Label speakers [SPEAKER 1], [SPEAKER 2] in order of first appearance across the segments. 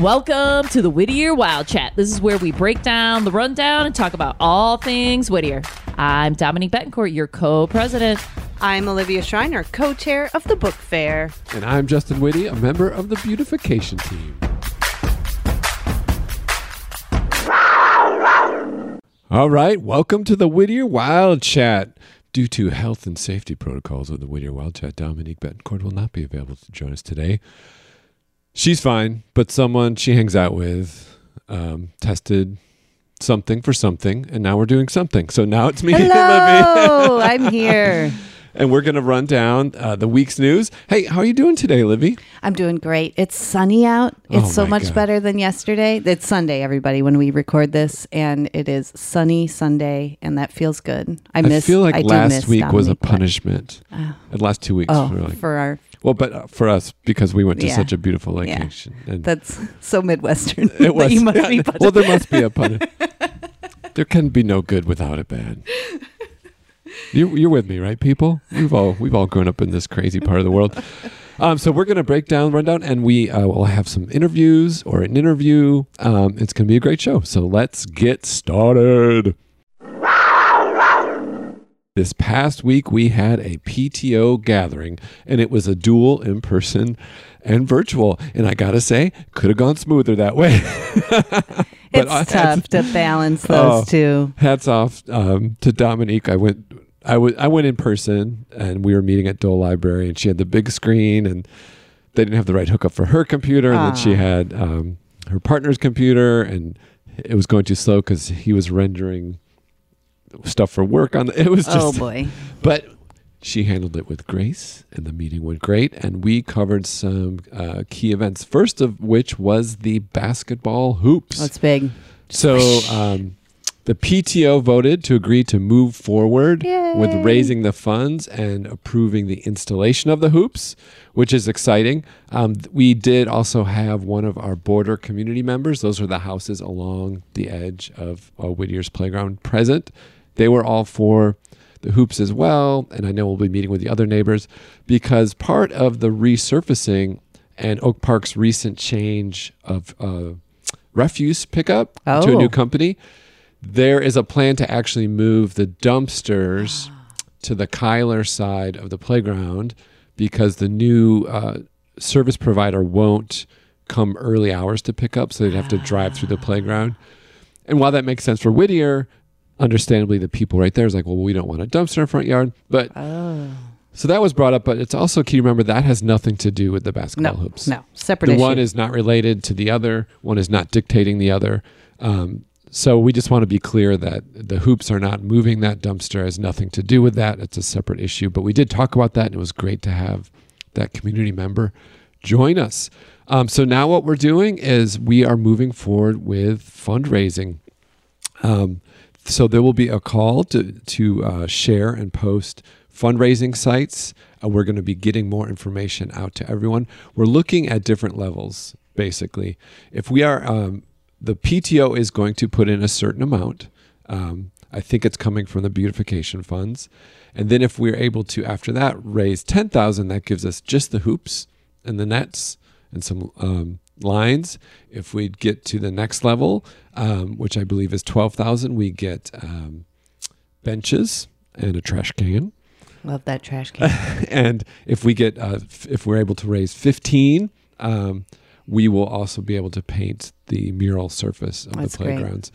[SPEAKER 1] Welcome to the Whittier Wild Chat. This is where we break down the rundown and talk about all things Whittier. I'm Dominique Betancourt, your co president.
[SPEAKER 2] I'm Olivia Schreiner, co chair of the book fair.
[SPEAKER 3] And I'm Justin Whitty, a member of the beautification team. All right, welcome to the Whittier Wild Chat. Due to health and safety protocols of the Whittier Wild Chat, Dominique Betancourt will not be available to join us today. She's fine, but someone she hangs out with um, tested something for something, and now we're doing something. So now it's me and Libby.
[SPEAKER 2] Hello, I'm here.
[SPEAKER 3] and we're going to run down uh, the week's news. Hey, how are you doing today, Livy?
[SPEAKER 2] I'm doing great. It's sunny out. It's
[SPEAKER 3] Oh
[SPEAKER 2] so much
[SPEAKER 3] God.
[SPEAKER 2] better than yesterday. It's Sunday, everybody, when we record this, and it is sunny Sunday, and that feels good. I miss.
[SPEAKER 3] I feel like
[SPEAKER 2] I
[SPEAKER 3] last week was a punishment. The last two weeks
[SPEAKER 2] Oh,
[SPEAKER 3] were like,
[SPEAKER 2] for our
[SPEAKER 3] well, but uh, for us because we went to
[SPEAKER 2] Yeah.
[SPEAKER 3] such a beautiful
[SPEAKER 2] Yeah.
[SPEAKER 3] location. And
[SPEAKER 2] that's so Midwestern.
[SPEAKER 3] it
[SPEAKER 2] that
[SPEAKER 3] was.
[SPEAKER 2] you must be.
[SPEAKER 3] well, there must be a punishment. there can be no good without a bad. You, you're with me, right, people? We've all we've all grown up in this crazy part of the world. Um, so we're going to break down rundown, and we uh, will have some interviews or an interview. Um, it's going to be a great show. So let's get started. This past week, we had a PTO gathering, and it was a dual in person and virtual. And I got to say, could have gone smoother that way.
[SPEAKER 2] It's
[SPEAKER 3] I
[SPEAKER 2] tough to balance those
[SPEAKER 3] Oh.
[SPEAKER 2] two.
[SPEAKER 3] hats off um, to Dominique. I went, I w- I went in person, and we were meeting at Dole Library, and she had the big screen, and they didn't have the right hookup for her computer, and then she
[SPEAKER 2] Ah.
[SPEAKER 3] had um, her partner's computer, and it was going too slow because he was rendering stuff for work on. The, it was just,
[SPEAKER 2] Oh boy.
[SPEAKER 3] but she handled it with grace, and the meeting went great. And we covered some uh, key events. First of which was the basketball hoops.
[SPEAKER 2] That's big.
[SPEAKER 3] So um, the PTO voted to agree to move forward with raising the funds and approving the installation of the hoops, which is exciting. Um, we did also have one of our border community members. Those are the houses along the edge of uh, Whittier's playground present. They were all for the hoops as well, and I know we'll be meeting with the other neighbors because part of the resurfacing and Oak Park's recent change of uh, refuse pickup to a
[SPEAKER 2] Oh.
[SPEAKER 3] new company, there is a plan to actually move the dumpsters to the Kyler side of the playground because the new uh, service provider won't come early hours to pick up, so they'd have to drive through the playground. And while that makes sense for Whittier, understandably, the people right there is like, well, we don't want a dumpster in front yard. But
[SPEAKER 2] Oh.
[SPEAKER 3] so that was brought up, but it's also key to remember that has nothing to do with the
[SPEAKER 2] no,
[SPEAKER 3] basketball hoops.
[SPEAKER 2] no, separate
[SPEAKER 3] the
[SPEAKER 2] issue.
[SPEAKER 3] one is not related to the other one is not dictating the other. Um, so we just want to be clear that the hoops are not moving that dumpster has nothing to do with that it's a separate issue. But we did talk about that and it was great to have that community member join us. Um, so now what we're doing is we are moving forward with fundraising. Um, so there will be a call to to uh, share and post fundraising sites. Uh, we're going to be getting more information out to everyone. We're looking at different levels, basically. If we are, um, the PTO is going to put in a certain amount. Um, I think it's coming from the beautification funds, and then if we're able to, after that, raise ten thousand, that gives us just the hoops and the nets and some um, lines. If we get to the next level, um, which I believe is twelve thousand, we get um, benches and a trash can.
[SPEAKER 2] Love that trash can.
[SPEAKER 3] and if we get uh, f- if we're able to raise 15 um, we will also be able to paint the mural surface of
[SPEAKER 2] That's
[SPEAKER 3] the
[SPEAKER 2] great.
[SPEAKER 3] playgrounds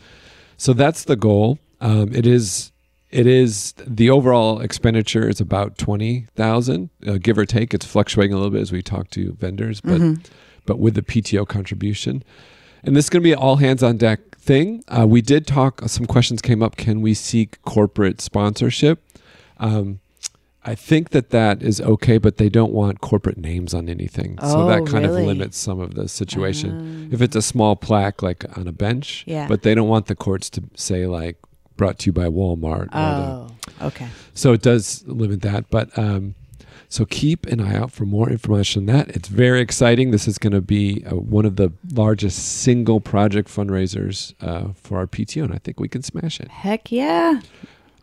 [SPEAKER 3] so that's the goal um, it is it is the overall expenditure is about 20000 uh, give or take it's fluctuating a little bit as we talk to vendors but
[SPEAKER 2] Mhm.
[SPEAKER 3] But with the pto contribution and this is going to be an all hands on deck thing uh, we did talk some questions came up can we seek corporate sponsorship um, I think that that is okay, but they don't want corporate names on anything. Oh, so
[SPEAKER 2] Oh,
[SPEAKER 3] that kind
[SPEAKER 2] really?
[SPEAKER 3] of limits some of the situation.
[SPEAKER 2] Ah.
[SPEAKER 3] if it's a small plaque like on a bench,
[SPEAKER 2] Yeah.
[SPEAKER 3] but they don't want the courts to say like brought to you by Walmart. or the-
[SPEAKER 2] Oh, okay.
[SPEAKER 3] so it does limit that. But um, so keep an eye out for more information on that. It's very exciting. This is going to be uh, one of the largest single project fundraisers uh, for our PTO, and I think we can smash it.
[SPEAKER 2] Heck yeah.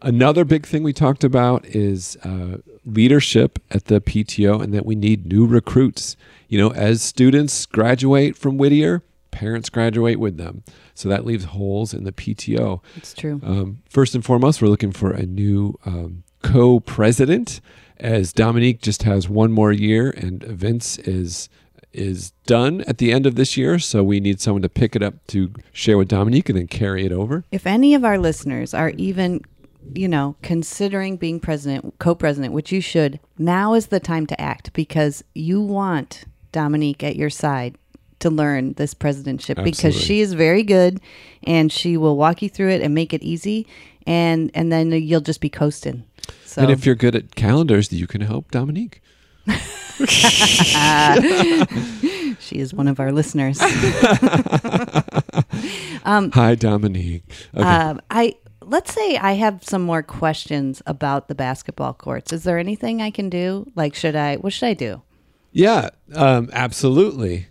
[SPEAKER 3] Another big thing we talked about is uh, leadership at the PTO and that we need new recruits. You know, as students graduate from Whittier, parents graduate with them. So that leaves holes in the PTO.
[SPEAKER 2] It's true.
[SPEAKER 3] Um, first and foremost, we're looking for a new um, co president, as Dominique just has one more year and Vince is is done at the end of this year. So we need someone to pick it up to share with Dominique and then carry it over.
[SPEAKER 2] If any of our listeners are even, you know, considering being president, co president, which you should, now is the time to act because you want Dominique at your side to learn this presidentship because she is very good and she will walk you through it and make it easy and and then you'll just be coasting. So
[SPEAKER 3] And if you're good at calendars, you can help Dominique.
[SPEAKER 2] she is one of our listeners.
[SPEAKER 3] Hi, Dominique. Okay.
[SPEAKER 2] Um, I let's say I have some more questions about the basketball courts. Is there anything I can do? Like, should I? What should I do?
[SPEAKER 3] Yeah, um, absolutely.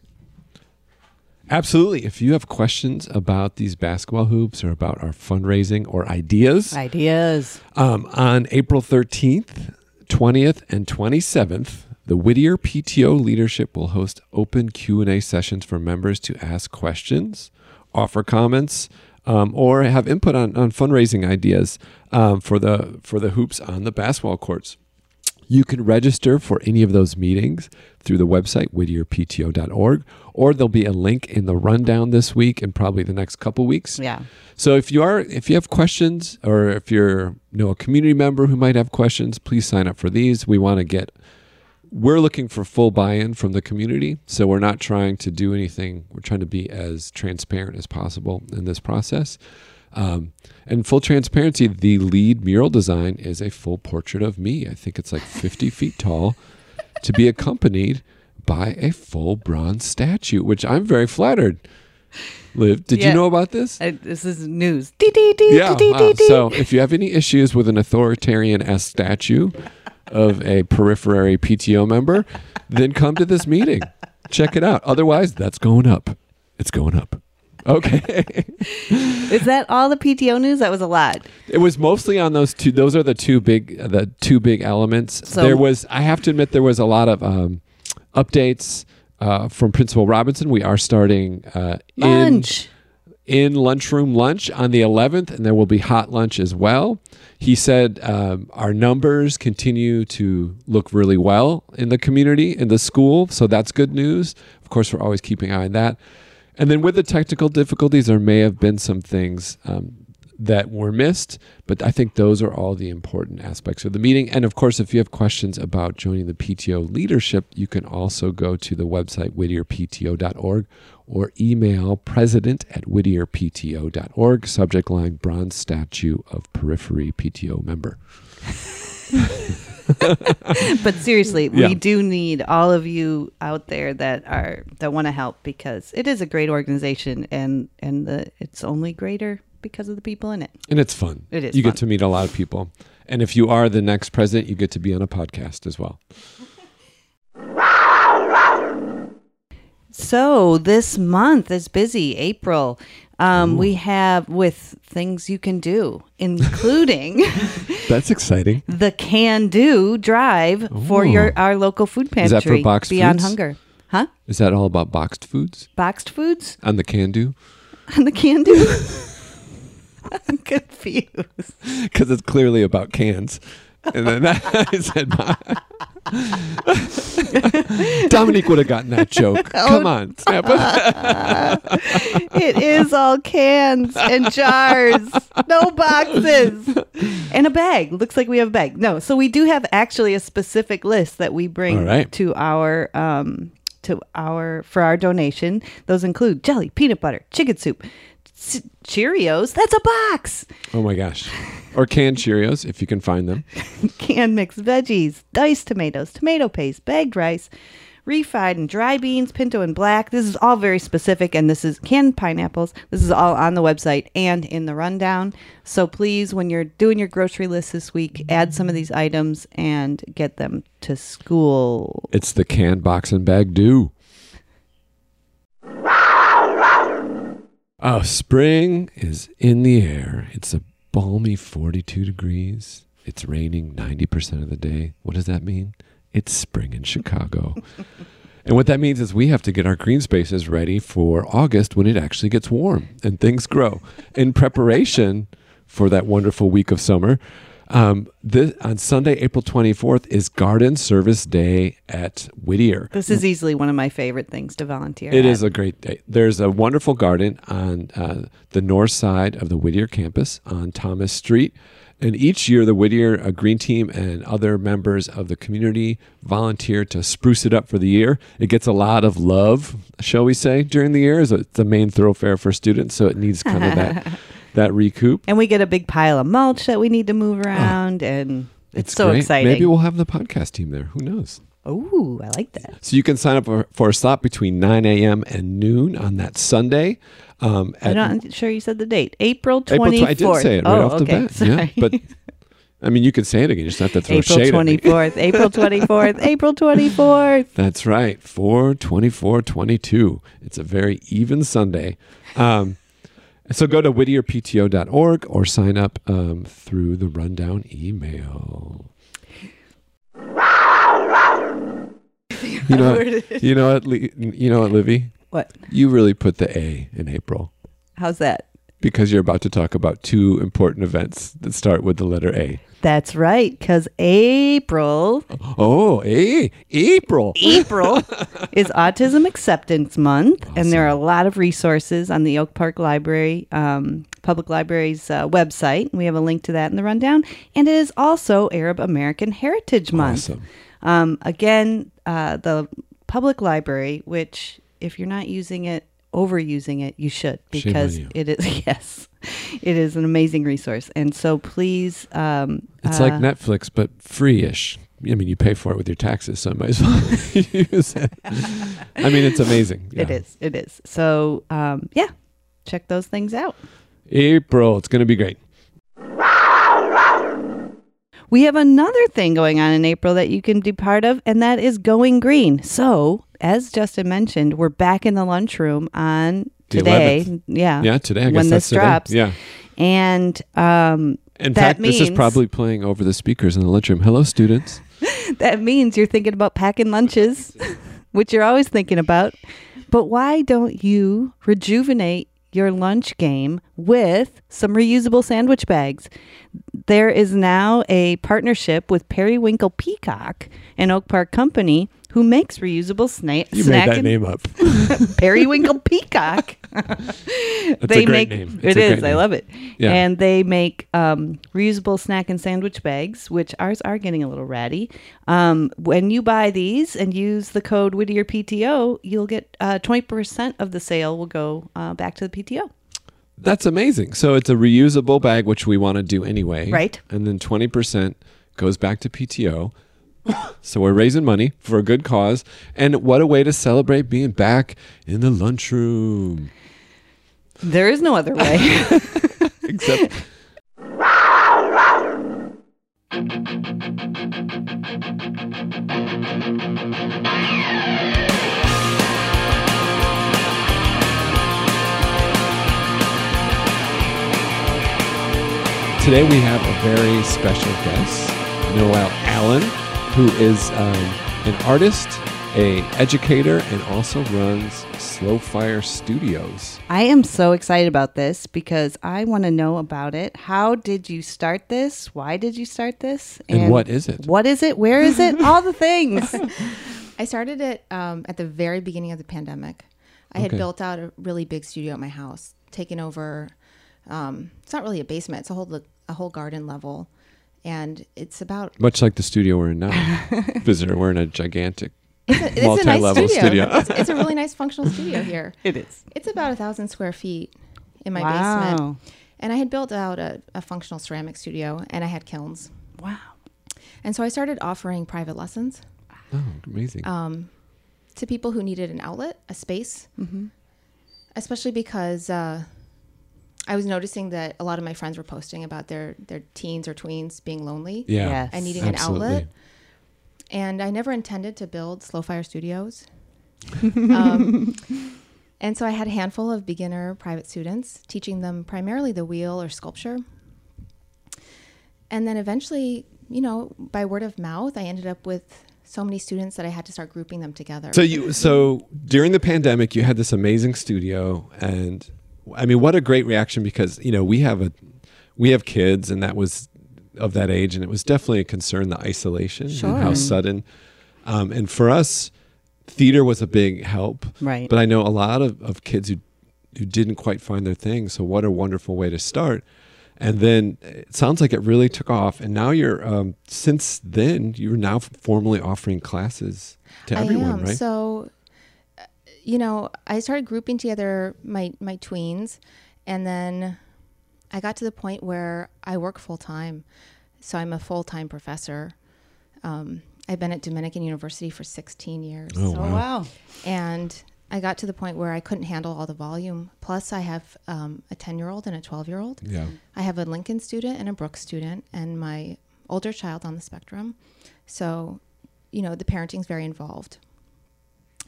[SPEAKER 3] Absolutely. If you have questions about these basketball hoops or about our fundraising or ideas,
[SPEAKER 2] Ideas.
[SPEAKER 3] um, on April 13th, 20th, and 27th, the Whittier PTO leadership will host open Q&A sessions for members to ask questions, offer comments, um, or have input on, on fundraising ideas um, for the for the hoops on the basketball courts. You can register for any of those meetings through the website whittierpto.org, or there'll be a link in the rundown this week and probably the next couple weeks.
[SPEAKER 2] Yeah.
[SPEAKER 3] So if you are if you have questions or if you're you know a community member who might have questions, please sign up for these. We want to get we're looking for full buy-in from the community, so we're not trying to do anything. We're trying to be as transparent as possible in this process. Um, and full transparency, the lead mural design is a full portrait of me. I think it's like 50 feet tall, to be accompanied by a full bronze statue, which I'm very flattered. Liv, did
[SPEAKER 2] Yeah.
[SPEAKER 3] you know about this?
[SPEAKER 2] I, this is news. Dee, dee, dee,
[SPEAKER 3] Yeah. wow.
[SPEAKER 2] dee, dee.
[SPEAKER 3] So if you have any issues with an authoritarian S statue of a periphery PTO member, then come to this meeting. Check it out. Otherwise, that's going up. It's going up. Okay.
[SPEAKER 2] is that all the PTO news? That was a lot.
[SPEAKER 3] it was mostly on those two. Those are the two big, the two big elements.
[SPEAKER 2] So-
[SPEAKER 3] there was, I have to admit, there was a lot of um, updates uh, from Principal Robinson. We are starting uh, in
[SPEAKER 2] Lunch.
[SPEAKER 3] in lunchroom lunch on the 11th, and there will be hot lunch as well. He said um, our numbers continue to look really well in the community, in the school, so that's good news. Of course, we're always keeping an eye on that. And then with the technical difficulties, there may have been some things um, that were missed, but I think those are all the important aspects of the meeting. And of course, if you have questions about joining the PTO leadership, you can also go to the website whittierpto.org or email president at whittierpto.org, subject line bronze statue of periphery PTO member.
[SPEAKER 2] But seriously,
[SPEAKER 3] Yeah.
[SPEAKER 2] we do need all of you out there that are that want to help because it is a great organization and and the it's only greater because of the people in it.
[SPEAKER 3] And it's fun.
[SPEAKER 2] It is
[SPEAKER 3] You
[SPEAKER 2] fun.
[SPEAKER 3] get to meet a lot of people. And if you are the next president, you get to be on a podcast as well.
[SPEAKER 2] So this month is busy, April. Um, we have with things you can do, including
[SPEAKER 3] That's exciting.
[SPEAKER 2] the Can Do Drive for your our local food pantry.
[SPEAKER 3] Is that for boxed
[SPEAKER 2] Beyond
[SPEAKER 3] foods?
[SPEAKER 2] Hunger, huh?
[SPEAKER 3] Is that all about boxed foods
[SPEAKER 2] Boxed foods
[SPEAKER 3] on the can do?
[SPEAKER 2] on the Can Do. I'm confused.
[SPEAKER 3] Because it's clearly about cans. And then I said, Dominique would have gotten that joke.
[SPEAKER 2] Oh.
[SPEAKER 3] Come on, snap it.
[SPEAKER 2] It is all cans and jars, no boxes, and a bag. Looks like we have a bag. No, so we do have actually a specific list that we bring
[SPEAKER 3] right.
[SPEAKER 2] to our um to our for our donation. Those include jelly, peanut butter, chicken soup, Cheerios. That's a box.
[SPEAKER 3] Oh my gosh. Or canned Cheerios, if you can find them.
[SPEAKER 2] Canned mixed veggies, diced tomatoes, tomato paste, bagged rice, refried and dry beans, pinto and black. This is all very specific, and this is canned pineapples. This is all on the website and in the rundown. So please, when you're doing your grocery list this week, add some of these items and get them to school.
[SPEAKER 3] It's the canned box and bag do. Oh, spring is in the air. It's a balmy 42 degrees. It's raining 90% of the day. What does that mean? It's spring in Chicago. And what that means is we have to get our green spaces ready for August when it actually gets warm and things grow in preparation for that wonderful week of summer. Um, this, on Sunday, April 24th, is Garden Service Day at Whittier.
[SPEAKER 2] This is easily one of my favorite things to volunteer.
[SPEAKER 3] It
[SPEAKER 2] at.
[SPEAKER 3] is a great day. There's a wonderful garden on uh, the north side of the Whittier campus on Thomas Street. And each year, the Whittier uh, Green Team and other members of the community volunteer to spruce it up for the year. It gets a lot of love, shall we say, during the year. It's the main thoroughfare for students, so it needs kind of that that recoup.
[SPEAKER 2] And we get a big pile of mulch that we need to move around, and it's, so
[SPEAKER 3] great.
[SPEAKER 2] exciting.
[SPEAKER 3] Maybe we'll have the podcast team there. Who knows?
[SPEAKER 2] Oh, I like that.
[SPEAKER 3] So you can sign up for, for a slot between 9 a.m. and noon on that Sunday. Um,
[SPEAKER 2] I'm not sure you said the date. April
[SPEAKER 3] April tw- I did say it right
[SPEAKER 2] oh,
[SPEAKER 3] off the
[SPEAKER 2] okay.
[SPEAKER 3] bat.
[SPEAKER 2] Sorry.
[SPEAKER 3] Yeah, but I mean, you could say it again. You just have to throw
[SPEAKER 2] April
[SPEAKER 3] shade at
[SPEAKER 2] twenty
[SPEAKER 3] me.
[SPEAKER 2] fourth. April twenty fourth. April twenty fourth.
[SPEAKER 3] That's right. 4 24 22. It's a very even Sunday. Um, so go to whittierpto.org or sign up um, through the rundown email. You know, you know what, you know what, Livy?
[SPEAKER 2] What?
[SPEAKER 3] You really put the A in April
[SPEAKER 2] How's that?
[SPEAKER 3] Because you're about to talk about two important events that start with the letter A.
[SPEAKER 2] That's right, because April
[SPEAKER 3] Oh, A, April.
[SPEAKER 2] April is Autism Acceptance Month, and there are a lot of resources on the Oak Park Library, um, Public Library's uh, website. We have a link to that in the rundown. And it is also Arab American Heritage Month.
[SPEAKER 3] Awesome.
[SPEAKER 2] Um, again, uh, the public library, which if you're not using it, overusing it, you should because
[SPEAKER 3] you.
[SPEAKER 2] it is yes, it is an amazing resource. And so please, um,
[SPEAKER 3] It's
[SPEAKER 2] uh,
[SPEAKER 3] like Netflix, but free-ish. I mean, you pay for it with your taxes, so I might as well use it. I mean, it's amazing.
[SPEAKER 2] it
[SPEAKER 3] Yeah.
[SPEAKER 2] is, it is. So um, yeah, check those things out.
[SPEAKER 3] April. It's going to be great.
[SPEAKER 2] We have another thing going on in April that you can be part of, and that is going green. So, as Justin mentioned, we're back in the lunchroom on
[SPEAKER 3] The
[SPEAKER 2] today.
[SPEAKER 3] 11th.
[SPEAKER 2] Yeah.
[SPEAKER 3] Yeah, today. I
[SPEAKER 2] When
[SPEAKER 3] guess
[SPEAKER 2] this
[SPEAKER 3] that's today.
[SPEAKER 2] drops.
[SPEAKER 3] Yeah.
[SPEAKER 2] And um,
[SPEAKER 3] In
[SPEAKER 2] That
[SPEAKER 3] fact, this is probably playing over the speakers in the lunchroom. Hello, students.
[SPEAKER 2] that means you're thinking about packing lunches, which you're always thinking about. But why don't you rejuvenate your lunch game with some reusable sandwich bags? There is now a partnership with Periwinkle Peacock, an Oak Park company who makes reusable sna-
[SPEAKER 3] You
[SPEAKER 2] snack
[SPEAKER 3] made that name up.
[SPEAKER 2] Periwinkle Peacock.
[SPEAKER 3] That's
[SPEAKER 2] they
[SPEAKER 3] a great
[SPEAKER 2] make
[SPEAKER 3] name.
[SPEAKER 2] it is. I love it.
[SPEAKER 3] Yeah.
[SPEAKER 2] And they make um, reusable snack and sandwich bags, which ours are getting a little ratty. Um, when you buy these and use the code Whittier PTO, you'll get uh, twenty percent of the sale will go uh, back to the PTO.
[SPEAKER 3] That's amazing. So it's a reusable bag, which we want to do anyway.
[SPEAKER 2] Right.
[SPEAKER 3] And then 20% goes back to PTO. So we're raising money for a good cause. And what a way to celebrate being back in the lunchroom.
[SPEAKER 2] There is no other way.
[SPEAKER 3] Except. Today we have a very special guest, Noel uh, Allen, who is um, an artist, a educator, and also runs Slow Fire Studios.
[SPEAKER 2] I am so excited about this because I want to know about it. How did you start this? Why did you start this?
[SPEAKER 3] And what is it?
[SPEAKER 2] What is it? Where is it? All the things.
[SPEAKER 4] I started it um, at the very beginning of the pandemic. I had
[SPEAKER 3] Okay.
[SPEAKER 4] built out a really big studio at my house, taken over. Um, it's not really a basement; it's a whole a whole garden level, and it's about
[SPEAKER 3] Much like the studio we're in now. Visitor, we're in a gigantic.
[SPEAKER 4] it's a, it's a nice
[SPEAKER 3] Multi-level
[SPEAKER 4] studio.
[SPEAKER 3] studio.
[SPEAKER 4] it's, it's a really nice functional studio here.
[SPEAKER 2] it is.
[SPEAKER 4] It's about a thousand square feet in my
[SPEAKER 2] wow.
[SPEAKER 4] basement, and I had built out a, a functional ceramic studio, and I had kilns,
[SPEAKER 2] Wow.
[SPEAKER 4] and so I started offering private lessons
[SPEAKER 3] Oh, amazing.
[SPEAKER 4] um, to people who needed an outlet, a space, especially because uh, I was noticing that a lot of my friends were posting about their their teens or tweens being lonely
[SPEAKER 3] yeah.
[SPEAKER 2] Yes.
[SPEAKER 4] and needing
[SPEAKER 3] Absolutely.
[SPEAKER 4] an outlet. And I never intended to build Slow Fire Studios. um, and so I had a handful of beginner private students, teaching them primarily the wheel or sculpture. And then eventually, you know, by word of mouth, I ended up with so many students that I had to start grouping them together.
[SPEAKER 3] So you so during the pandemic you had this amazing studio and I mean what a great reaction because you know we have a we have kids and that was of that age and it was definitely a concern the isolation and how sudden. Um, and for us theater was a big help.
[SPEAKER 2] Right.
[SPEAKER 3] but I know a lot of, of kids who who didn't quite find their thing. So what a wonderful way to start. And then it sounds like it really took off. And now you're um, since then you're now formally offering classes to everyone
[SPEAKER 4] I am.
[SPEAKER 3] right?
[SPEAKER 4] So, you know, I started grouping together my my tweens, and then I got to the point where I work full time. So I'm a full time professor. Um, I've been at Dominican University for 16 years,
[SPEAKER 3] Oh,
[SPEAKER 2] Oh
[SPEAKER 3] wow.
[SPEAKER 2] wow.
[SPEAKER 4] and I got to the point where I couldn't handle all the volume. Plus, I have um, a 10 year old and a 12 year old.
[SPEAKER 3] yeah
[SPEAKER 4] I have a Lincoln student and a Brooks student, and my older child on the spectrum. So, you know, the parenting's very involved.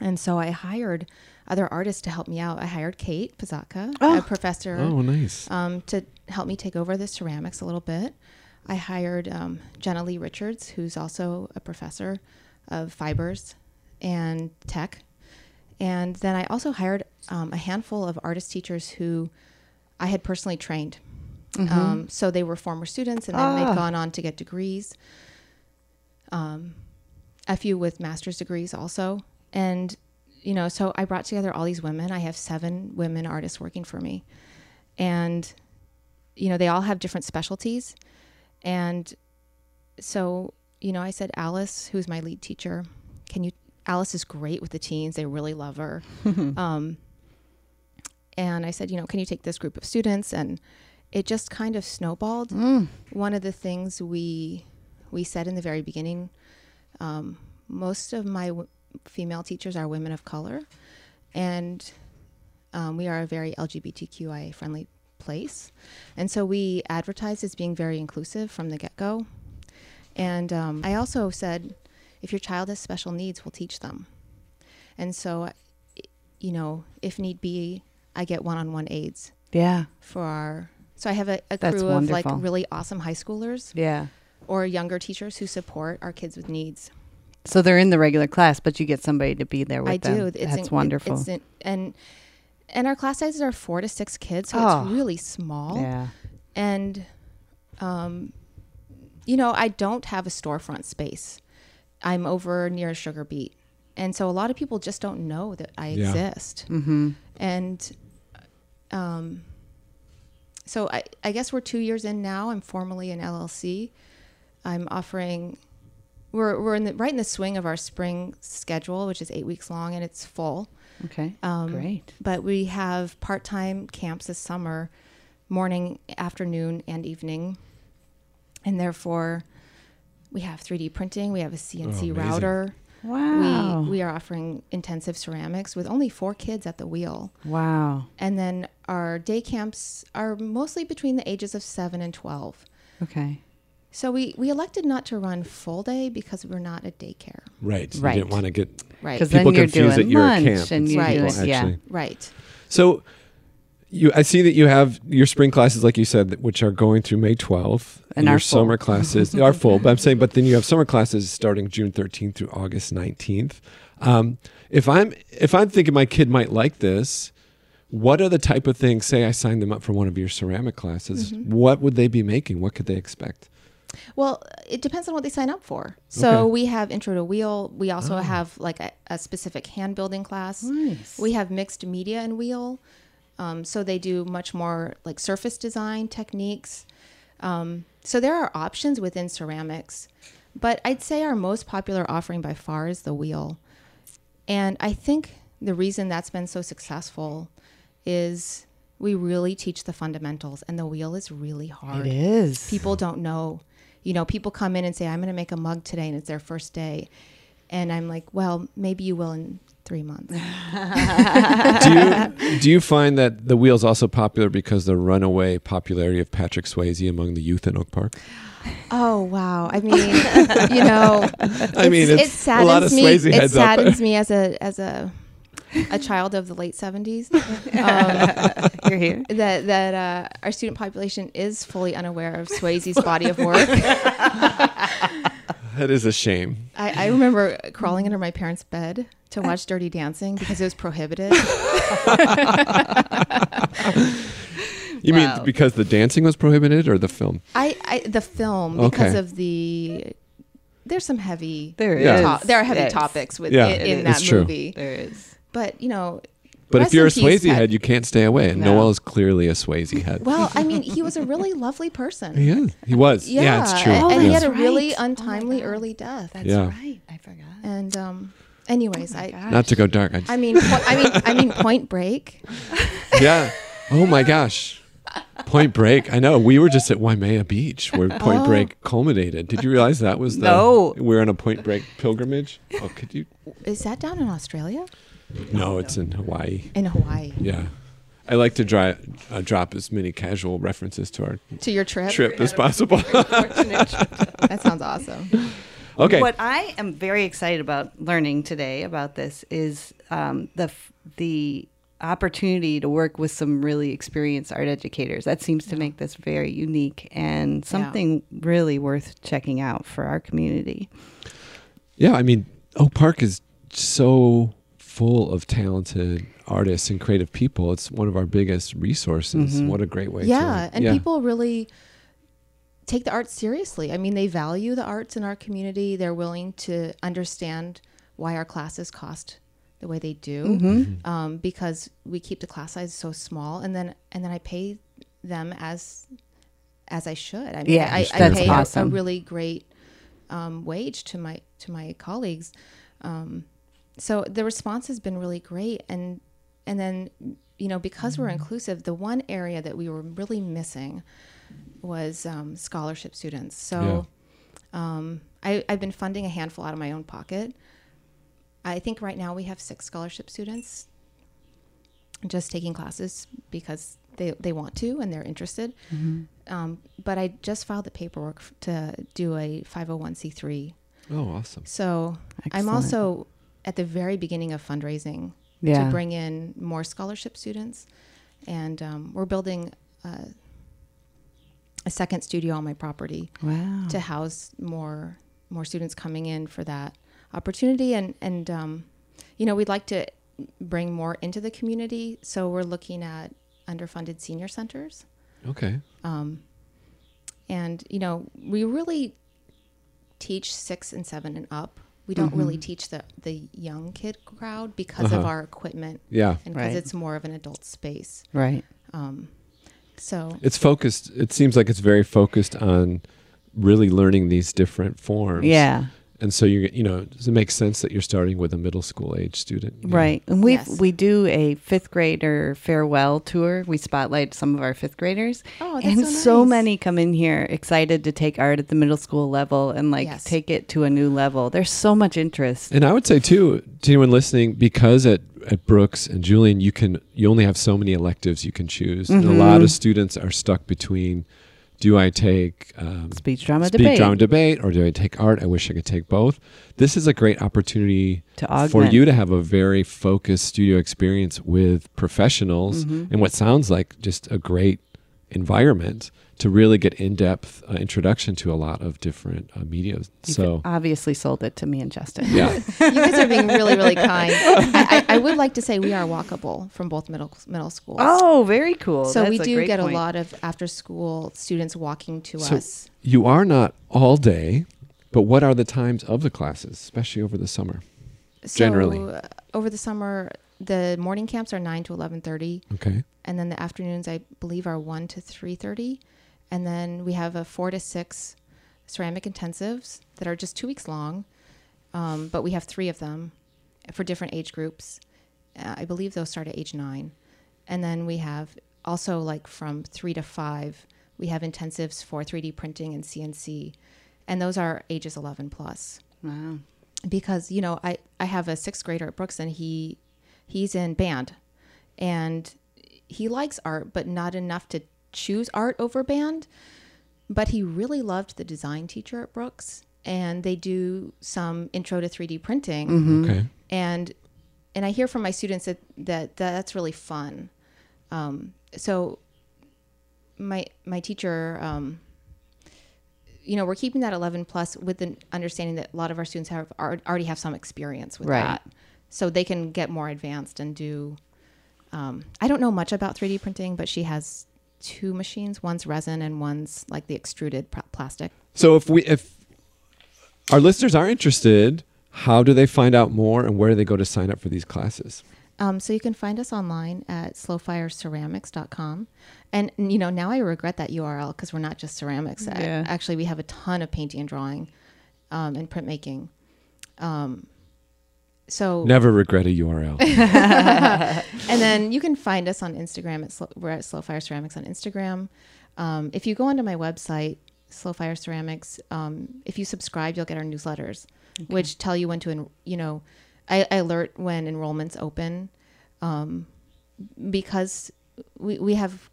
[SPEAKER 4] And so I hired other artists to help me out. I hired Kate Pizzatka,
[SPEAKER 2] Oh.
[SPEAKER 4] a professor,
[SPEAKER 3] Oh, nice.
[SPEAKER 4] um, to help me take over the ceramics a little bit. I hired um, Jenna Lee Richards, who's also a professor of fibers and tech. And then I also hired um, a handful of artist teachers who I had personally trained. Um, so they were former students and then
[SPEAKER 2] Ah.
[SPEAKER 4] they'd gone on to get degrees. Um, a few with master's degrees also. And, you know, so I brought together all these women. I have seven women artists working for me. And, you know, they all have different specialties. And so, you know, I said, Alice, who's my lead teacher, can you? Alice is great with the teens. They really love her. um, and I said, you know, can you take this group of students? And it just kind of snowballed. One of the things we we said in the very beginning, um, most of my w- female teachers are women of color, and um, we are a very LGBTQIA friendly place, and so we advertised as being very inclusive from the get go. And um, I also said, if your child has special needs, we'll teach them. And so, you know, if need be, I get one on one aids
[SPEAKER 2] Yeah.
[SPEAKER 4] for our. So I have a, a crew of like really awesome high schoolers
[SPEAKER 2] Yeah.
[SPEAKER 4] or younger teachers who support our kids with needs.
[SPEAKER 2] So they're in the regular class, but you get somebody to be there with
[SPEAKER 4] I
[SPEAKER 2] them.
[SPEAKER 4] do. It's
[SPEAKER 2] That's
[SPEAKER 4] in-
[SPEAKER 2] wonderful.
[SPEAKER 4] It's in, and and our class sizes are four to six kids, so
[SPEAKER 2] Oh.
[SPEAKER 4] it's really small.
[SPEAKER 2] yeah.
[SPEAKER 4] And, um, you know, I don't have a storefront space. I'm over near Sugar Beet, and so a lot of people just don't know that I
[SPEAKER 3] Yeah.
[SPEAKER 4] exist.
[SPEAKER 2] Mm-hmm.
[SPEAKER 4] And, um, so I I guess we're two years in now. I'm formally an LLC. I'm offering. We're, we're in the, right in the swing of our spring schedule, which is eight weeks long, and it's full.
[SPEAKER 2] Okay.
[SPEAKER 4] Um,
[SPEAKER 2] Great.
[SPEAKER 4] But we have part time camps this summer, morning, afternoon, and evening. And therefore, we have 3D printing, we have a CNC
[SPEAKER 3] amazing.
[SPEAKER 4] router.
[SPEAKER 2] Wow.
[SPEAKER 4] We, we are offering intensive ceramics with only four kids at the wheel.
[SPEAKER 2] wow.
[SPEAKER 4] And then our day camps are mostly between the ages of 7 and 12.
[SPEAKER 2] Okay.
[SPEAKER 4] So we, we elected not to run full day because we're not a daycare.
[SPEAKER 3] Right.
[SPEAKER 2] Right.
[SPEAKER 3] You didn't want to get
[SPEAKER 4] Right.
[SPEAKER 2] Because then you're
[SPEAKER 3] confuse
[SPEAKER 2] doing
[SPEAKER 3] that you're a
[SPEAKER 2] lunch
[SPEAKER 3] camp.
[SPEAKER 2] and
[SPEAKER 3] It's
[SPEAKER 2] you
[SPEAKER 4] Right.
[SPEAKER 2] do
[SPEAKER 3] people.
[SPEAKER 2] Yeah.
[SPEAKER 3] actually-
[SPEAKER 4] Right.
[SPEAKER 3] So you I see that you have your spring classes like you said which are going through May 12th
[SPEAKER 2] And
[SPEAKER 3] your
[SPEAKER 2] are full.
[SPEAKER 3] summer classes are full but I'm saying but then you have summer classes starting June 13th through August 19th. Um, if I'm if I'm thinking my kid might like this what are the type of things say I signed them up for one of your ceramic classes
[SPEAKER 2] Mm-hmm.
[SPEAKER 3] what would they be making what could they expect
[SPEAKER 4] Well, it depends on what they sign up for. So
[SPEAKER 3] Okay.
[SPEAKER 4] we have intro to wheel. We also
[SPEAKER 3] Oh.
[SPEAKER 4] have like a, a specific hand building class.
[SPEAKER 2] Nice.
[SPEAKER 4] We have mixed media and wheel. Um, so they do much more like surface design techniques. Um, so there are options within ceramics, but I'd say our most popular offering by far is the wheel. And I think the reason that's been so successful is we really teach the fundamentals, and the wheel is really hard
[SPEAKER 2] It is.
[SPEAKER 4] people don't know you know people come in and say i'm going to make a mug today and it's their first day. And i'm like well maybe you will in three months.
[SPEAKER 3] Do you do you find that the wheel's also popular because the runaway popularity of Patrick Swayze among the youth in Oak Park?
[SPEAKER 4] Oh wow. I mean you know
[SPEAKER 3] I mean
[SPEAKER 4] it
[SPEAKER 3] it's a
[SPEAKER 4] saddens
[SPEAKER 3] lot of
[SPEAKER 4] me
[SPEAKER 3] Swayze
[SPEAKER 4] it
[SPEAKER 3] heads up.
[SPEAKER 4] saddens me as a as a a child of the late 70s um,
[SPEAKER 2] You're here.
[SPEAKER 4] that that uh, our student population is fully unaware of Swayze's body of work.
[SPEAKER 3] That is a shame.
[SPEAKER 4] I, I remember crawling under my parents' bed to watch Dirty Dancing because it was prohibited.
[SPEAKER 3] You
[SPEAKER 2] Wow.
[SPEAKER 3] mean because the dancing was prohibited or the film?
[SPEAKER 4] I, I the film because
[SPEAKER 3] Okay.
[SPEAKER 4] of the there's some heavy
[SPEAKER 2] There
[SPEAKER 3] Yeah.
[SPEAKER 4] to- there are heavy
[SPEAKER 2] Yes.
[SPEAKER 4] topics with
[SPEAKER 3] Yeah,
[SPEAKER 4] in, in
[SPEAKER 2] it
[SPEAKER 4] that
[SPEAKER 3] is. It's true.
[SPEAKER 4] movie.
[SPEAKER 2] There is.
[SPEAKER 4] But you know,
[SPEAKER 3] But if you're a
[SPEAKER 4] in
[SPEAKER 3] Swayze
[SPEAKER 4] Pat-
[SPEAKER 3] head, you can't stay away. And
[SPEAKER 2] No.
[SPEAKER 3] Noel is clearly a Swayze head.
[SPEAKER 4] well, I mean, he was a really lovely person.
[SPEAKER 3] he is. He was. Yeah, it's true.
[SPEAKER 4] And, and he had a really
[SPEAKER 2] right. Oh
[SPEAKER 4] untimely early death.
[SPEAKER 2] That's
[SPEAKER 3] Yeah.
[SPEAKER 2] right. I forgot.
[SPEAKER 4] And um, anyways, I
[SPEAKER 2] gosh.
[SPEAKER 3] Not to go dark. I just,
[SPEAKER 4] I mean, po- I mean, I mean, Point Break.
[SPEAKER 3] yeah. Oh my gosh. Point Break. I know. We were just at Waimea Beach where Point
[SPEAKER 4] Oh.
[SPEAKER 3] Break culminated. Did you realize that was the
[SPEAKER 2] No.
[SPEAKER 3] we're on a Point Break pilgrimage? Oh, could you
[SPEAKER 4] Is that down in Australia?
[SPEAKER 3] No, it's in Hawaii.
[SPEAKER 4] In Hawaii?
[SPEAKER 3] Yeah. I like to dry, uh, drop as many casual references to our
[SPEAKER 4] To your trip?
[SPEAKER 3] trip as possible.
[SPEAKER 4] That sounds awesome.
[SPEAKER 3] okay.
[SPEAKER 2] What I am very excited about learning today about this is um, the the opportunity to work with some really experienced art educators. That seems to make this very unique and something really worth checking out for our community.
[SPEAKER 3] Yeah, I mean, Oak Park is so full of talented artists and creative people. It's one of our biggest resources.
[SPEAKER 2] Mhm.
[SPEAKER 3] What a great way
[SPEAKER 4] yeah,
[SPEAKER 3] to
[SPEAKER 4] and people really take the arts seriously. I mean, they value the arts in our community. They're willing to understand why our classes cost the way they do
[SPEAKER 2] Mm-hmm.
[SPEAKER 4] um, because we keep the class size so small, and then and then I pay them as as I should. I mean,
[SPEAKER 2] Yeah,
[SPEAKER 4] I, I pay a- a, really great um, wage to my to my colleagues. Um, so the response has been really great, and and then you know because we're inclusive, the one area that we were really missing was um, scholarship students. So um, I, I've been funding a handful out of my own pocket. I think right now we have six scholarship students just taking classes because they, they want to and they're interested. Um, but I just filed the paperwork to do a 501c3.
[SPEAKER 3] Oh, awesome.
[SPEAKER 4] So I'm also at the very beginning of fundraising
[SPEAKER 2] Yeah.
[SPEAKER 4] to bring in more scholarship students. And um, we're building uh, a second studio on my property
[SPEAKER 2] Wow.
[SPEAKER 4] to house more more students coming in for that opportunity and and um, you know we'd like to bring more into the community so we're looking at underfunded senior centers
[SPEAKER 3] Okay.
[SPEAKER 4] um, and you know we really teach six and seven and up we don't really teach the the young kid crowd because of
[SPEAKER 3] Uh-huh.
[SPEAKER 4] our equipment
[SPEAKER 3] Yeah.
[SPEAKER 4] and because
[SPEAKER 2] Right.
[SPEAKER 4] it's more of an adult space
[SPEAKER 2] right.
[SPEAKER 4] um, so
[SPEAKER 3] It's focused. It seems like it's very focused on really learning these different forms.
[SPEAKER 2] Yeah.
[SPEAKER 3] And so you you know, does it make sense that you're starting with a middle school age student? you know?
[SPEAKER 2] Right. And we
[SPEAKER 4] Yes.
[SPEAKER 2] we do a fifth grader farewell tour. We spotlight some of our fifth graders.
[SPEAKER 4] Oh, that's
[SPEAKER 2] and
[SPEAKER 4] so
[SPEAKER 2] so many come in here excited to take art at the middle school level and like
[SPEAKER 4] Yes.
[SPEAKER 2] take it to a new level. There's so much interest.
[SPEAKER 3] And I would say too, to anyone listening, because at, at Brooks and Julian, you can you only have so many electives you can choose, and a lot of mm-hmm. students are stuck between: Do I take um,
[SPEAKER 2] Speech drama
[SPEAKER 3] speech
[SPEAKER 2] debate
[SPEAKER 3] drama debate, or do I take art? I wish I could take both. This is a great opportunity
[SPEAKER 2] to
[SPEAKER 3] for you to have a very focused studio experience with professionals
[SPEAKER 2] Mm-hmm.
[SPEAKER 3] and what sounds like just a great environment to really get in-depth uh, introduction to a lot of different uh, media.
[SPEAKER 2] You
[SPEAKER 3] So
[SPEAKER 2] obviously sold it to me and Justin.
[SPEAKER 3] yeah,
[SPEAKER 4] you guys are being really really kind I, I, I would like to say we are walkable from both middle middle schools
[SPEAKER 2] Oh, very cool.
[SPEAKER 4] so we
[SPEAKER 2] That's
[SPEAKER 4] do
[SPEAKER 2] great
[SPEAKER 4] get
[SPEAKER 2] point.
[SPEAKER 4] a lot of after school students walking to
[SPEAKER 3] So-
[SPEAKER 4] us
[SPEAKER 3] you are not all day, but what are the times of the classes, especially over the summer? generally.
[SPEAKER 4] uh, over the summer the morning camps are 9 to 11.30
[SPEAKER 3] Okay.
[SPEAKER 4] and then the afternoons i believe are 1 to 3.30 and then we have a 4 to 6 ceramic intensives that are just two weeks long. Um, but we have three of them for different age groups. Uh, i believe those start at age 9 and then we have also like from 3 to 5 we have intensives for 3d printing and cnc and those are ages 11 plus.
[SPEAKER 2] Wow.
[SPEAKER 4] because you know I I have a sixth grader at Brooks and he he's in band. And he likes art but not enough to choose art over band but he really loved the design teacher at Brooks and they do some intro to 3D printing
[SPEAKER 2] Mm-hmm.
[SPEAKER 3] Okay.
[SPEAKER 4] and and I hear from my students that that, that that's really fun. Um, so my my teacher, um, you know, we're keeping that 11 plus with the understanding that a lot of our students have already have some experience with
[SPEAKER 2] Right.
[SPEAKER 4] that, so they can get more advanced and do. Um, I don't know much about 3D printing, but she has two machines. One's resin and one's like the extruded pr- plastic.
[SPEAKER 3] So if we if our listeners are interested, how do they find out more and where do they go to sign up for these classes?
[SPEAKER 4] Um, so you can find us online at slowfireceramics.com. And, you know, now I regret that URL because we're not just ceramics. A-
[SPEAKER 2] Yeah.
[SPEAKER 4] Actually, we have a ton of painting and drawing um, and printmaking. Um, so,
[SPEAKER 3] Never regret a URL.
[SPEAKER 4] and then you can find us on Instagram. At Slow, we're at Slowfire Ceramics on Instagram. Um, if you go onto my website, Slowfire Ceramics, um, if you subscribe, you'll get our newsletters, which tell you when to, en- you know, I, I alert when enrollments open, um, because we we have,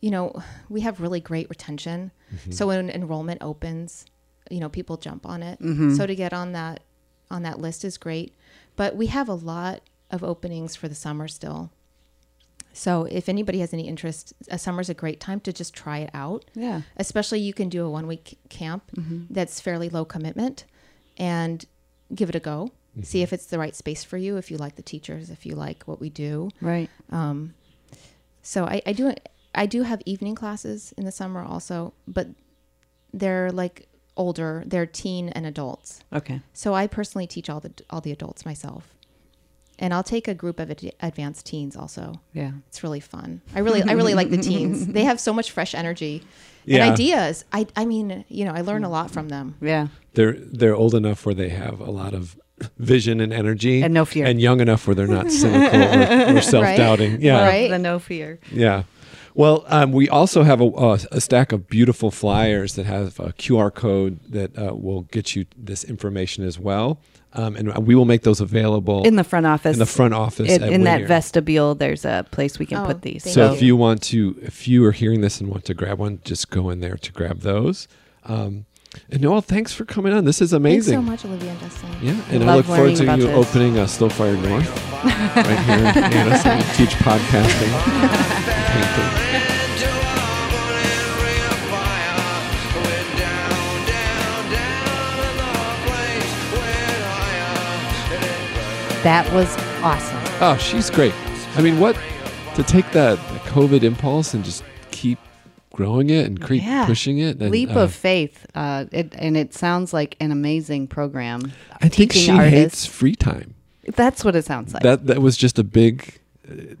[SPEAKER 4] you know, we have really great retention. So when enrollment opens, you know, people jump on it. So to get on that on that list is great. But we have a lot of openings for the summer still. So if anybody has any interest, a summer's a great time to just try it out.
[SPEAKER 2] Yeah.
[SPEAKER 4] Especially you can do a one week camp that's fairly low commitment and give it a go. See if it's the right space for you, if you like the teachers, if you like what we do.
[SPEAKER 2] Right.
[SPEAKER 4] Um, so I, I do I do have evening classes in the summer also, but they're like older, they're teen and adults.
[SPEAKER 2] Okay.
[SPEAKER 4] So I personally teach all the all the adults myself, and I'll take a group of ad- advanced teens also.
[SPEAKER 2] Yeah.
[SPEAKER 4] It's really fun. I really I really like the teens. They have so much fresh energy
[SPEAKER 3] Yeah.
[SPEAKER 4] and ideas. I I mean you know I learn a lot from them.
[SPEAKER 2] Yeah.
[SPEAKER 3] they're they're old enough where they have a lot of vision and energy
[SPEAKER 2] And no fear.
[SPEAKER 3] and young enough where they're not cynical or, or self-doubting yeah
[SPEAKER 4] Right.
[SPEAKER 2] The no fear.
[SPEAKER 3] yeah well um, we also have a, a, a stack of beautiful flyers that have a qr code that uh, will get you this information as well um, and we will make those available
[SPEAKER 2] In the front office.
[SPEAKER 3] in the front office
[SPEAKER 2] In,
[SPEAKER 3] at
[SPEAKER 2] in that vestibule, there's a place we can
[SPEAKER 4] Oh,
[SPEAKER 2] put these.
[SPEAKER 3] So
[SPEAKER 4] you.
[SPEAKER 3] if you want to, if you are hearing this and want to grab one, just go in there to grab those. Um, and Noel, thanks for coming on. This is amazing.
[SPEAKER 4] Thanks so much, Olivia and Justin.
[SPEAKER 3] Yeah, and I
[SPEAKER 2] Love
[SPEAKER 3] look forward to you
[SPEAKER 2] this.
[SPEAKER 3] opening uh, a Slowfire North right here in Madison. Teach podcasting, and painting.
[SPEAKER 2] that was awesome.
[SPEAKER 3] Oh, she's great. I mean, what to take that COVID impulse and just growing it and keep
[SPEAKER 2] Yeah.
[SPEAKER 3] pushing it. And,
[SPEAKER 2] Leap
[SPEAKER 3] uh,
[SPEAKER 2] of faith. Uh, it, and it sounds like an amazing program.
[SPEAKER 3] I think she
[SPEAKER 2] artists.
[SPEAKER 3] hates free time.
[SPEAKER 2] That's what it sounds like.
[SPEAKER 3] that that was just a big.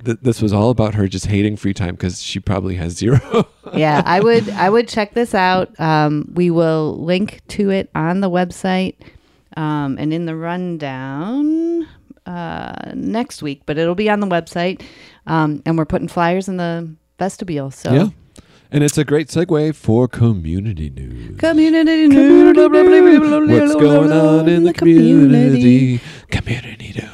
[SPEAKER 3] Th- this was all about her just hating free time because she probably has zero.
[SPEAKER 2] yeah, I would I would check this out. Um, we will link to it on the website um, and in the rundown uh, next week, but it'll be on the website. Um, and we're putting flyers in the vestibule. So
[SPEAKER 3] Yeah. And it's a great segue for community news.
[SPEAKER 2] community news.
[SPEAKER 3] What's going on in the community? Community news.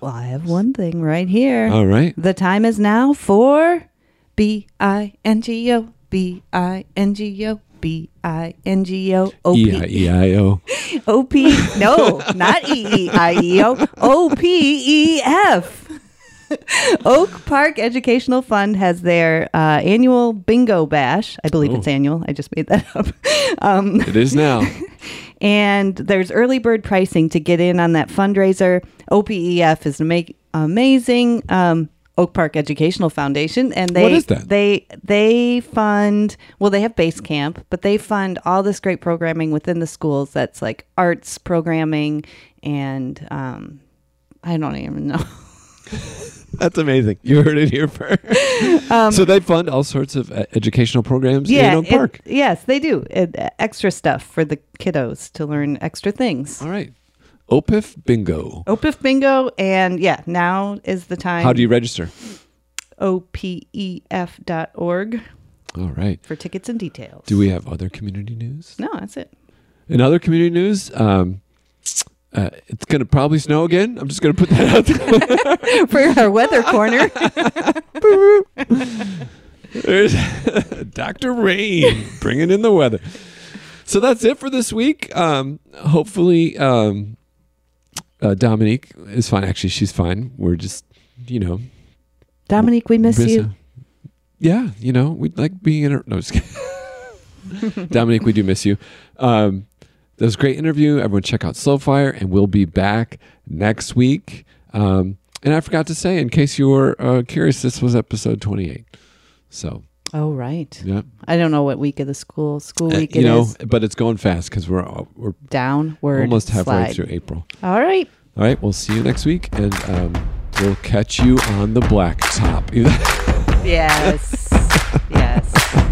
[SPEAKER 2] Well, I have one thing right here.
[SPEAKER 3] All right.
[SPEAKER 2] The time is now for B I N G O B I N G O B I N G O O
[SPEAKER 3] E I
[SPEAKER 2] P
[SPEAKER 3] E I O.
[SPEAKER 2] O P. No, not E E I E O. O P E F. Oak Park Educational Fund has their uh, annual bingo bash. I believe it's
[SPEAKER 3] Oh.
[SPEAKER 2] annual. I just made that up. Um,
[SPEAKER 3] It is now.
[SPEAKER 2] and there's early bird pricing to get in on that fundraiser. OPEF is make amazing um, Oak Park Educational Foundation, and they
[SPEAKER 3] What is that?
[SPEAKER 2] they they fund well they have base camp, but they fund all this great programming within the schools. That's like arts programming and um, I don't even know.
[SPEAKER 3] That's amazing. You heard it here first. so they fund all sorts of uh, educational programs in Oak
[SPEAKER 2] it-
[SPEAKER 3] Park.
[SPEAKER 2] yes, they do. It, extra stuff for the kiddos to learn extra things.
[SPEAKER 3] All right. OPIF bingo.
[SPEAKER 2] OPIF bingo, and yeah, now is the time.
[SPEAKER 3] How do you register?
[SPEAKER 2] opef.org
[SPEAKER 3] All right.
[SPEAKER 2] for tickets and details.
[SPEAKER 3] Do we have other community news?
[SPEAKER 2] No, that's it.
[SPEAKER 3] In other community news, um, uh, it's going to probably snow again. I'm just going to put that out there.
[SPEAKER 2] For our weather corner.
[SPEAKER 3] There's Dr. Rain bringing in the weather. So that's it for this week. Um, hopefully, um, uh, Dominique is fine. Actually, she's fine. We're just, you know,
[SPEAKER 2] Dominique, we miss
[SPEAKER 3] miss
[SPEAKER 2] you.
[SPEAKER 3] her. Yeah, you know, we'd like being in her. No, just kidding. Dominique, we do miss you. Um, that was a great interview. Everyone check out Slowfire, and we'll be back next week. Um, and I forgot to say, in case you were uh, curious, this was episode 28. So,
[SPEAKER 2] Oh, right.
[SPEAKER 3] yeah.
[SPEAKER 2] I don't know what week of the school school
[SPEAKER 3] Uh,
[SPEAKER 2] week
[SPEAKER 3] you
[SPEAKER 2] it
[SPEAKER 3] know,
[SPEAKER 2] is.
[SPEAKER 3] but it's going fast because we're, all- we're
[SPEAKER 2] Downward.
[SPEAKER 3] almost halfway
[SPEAKER 2] slide.
[SPEAKER 3] through April.
[SPEAKER 2] All right.
[SPEAKER 3] All right, we'll see you next week, and um, we'll catch you on the blacktop.
[SPEAKER 2] Yes. yes.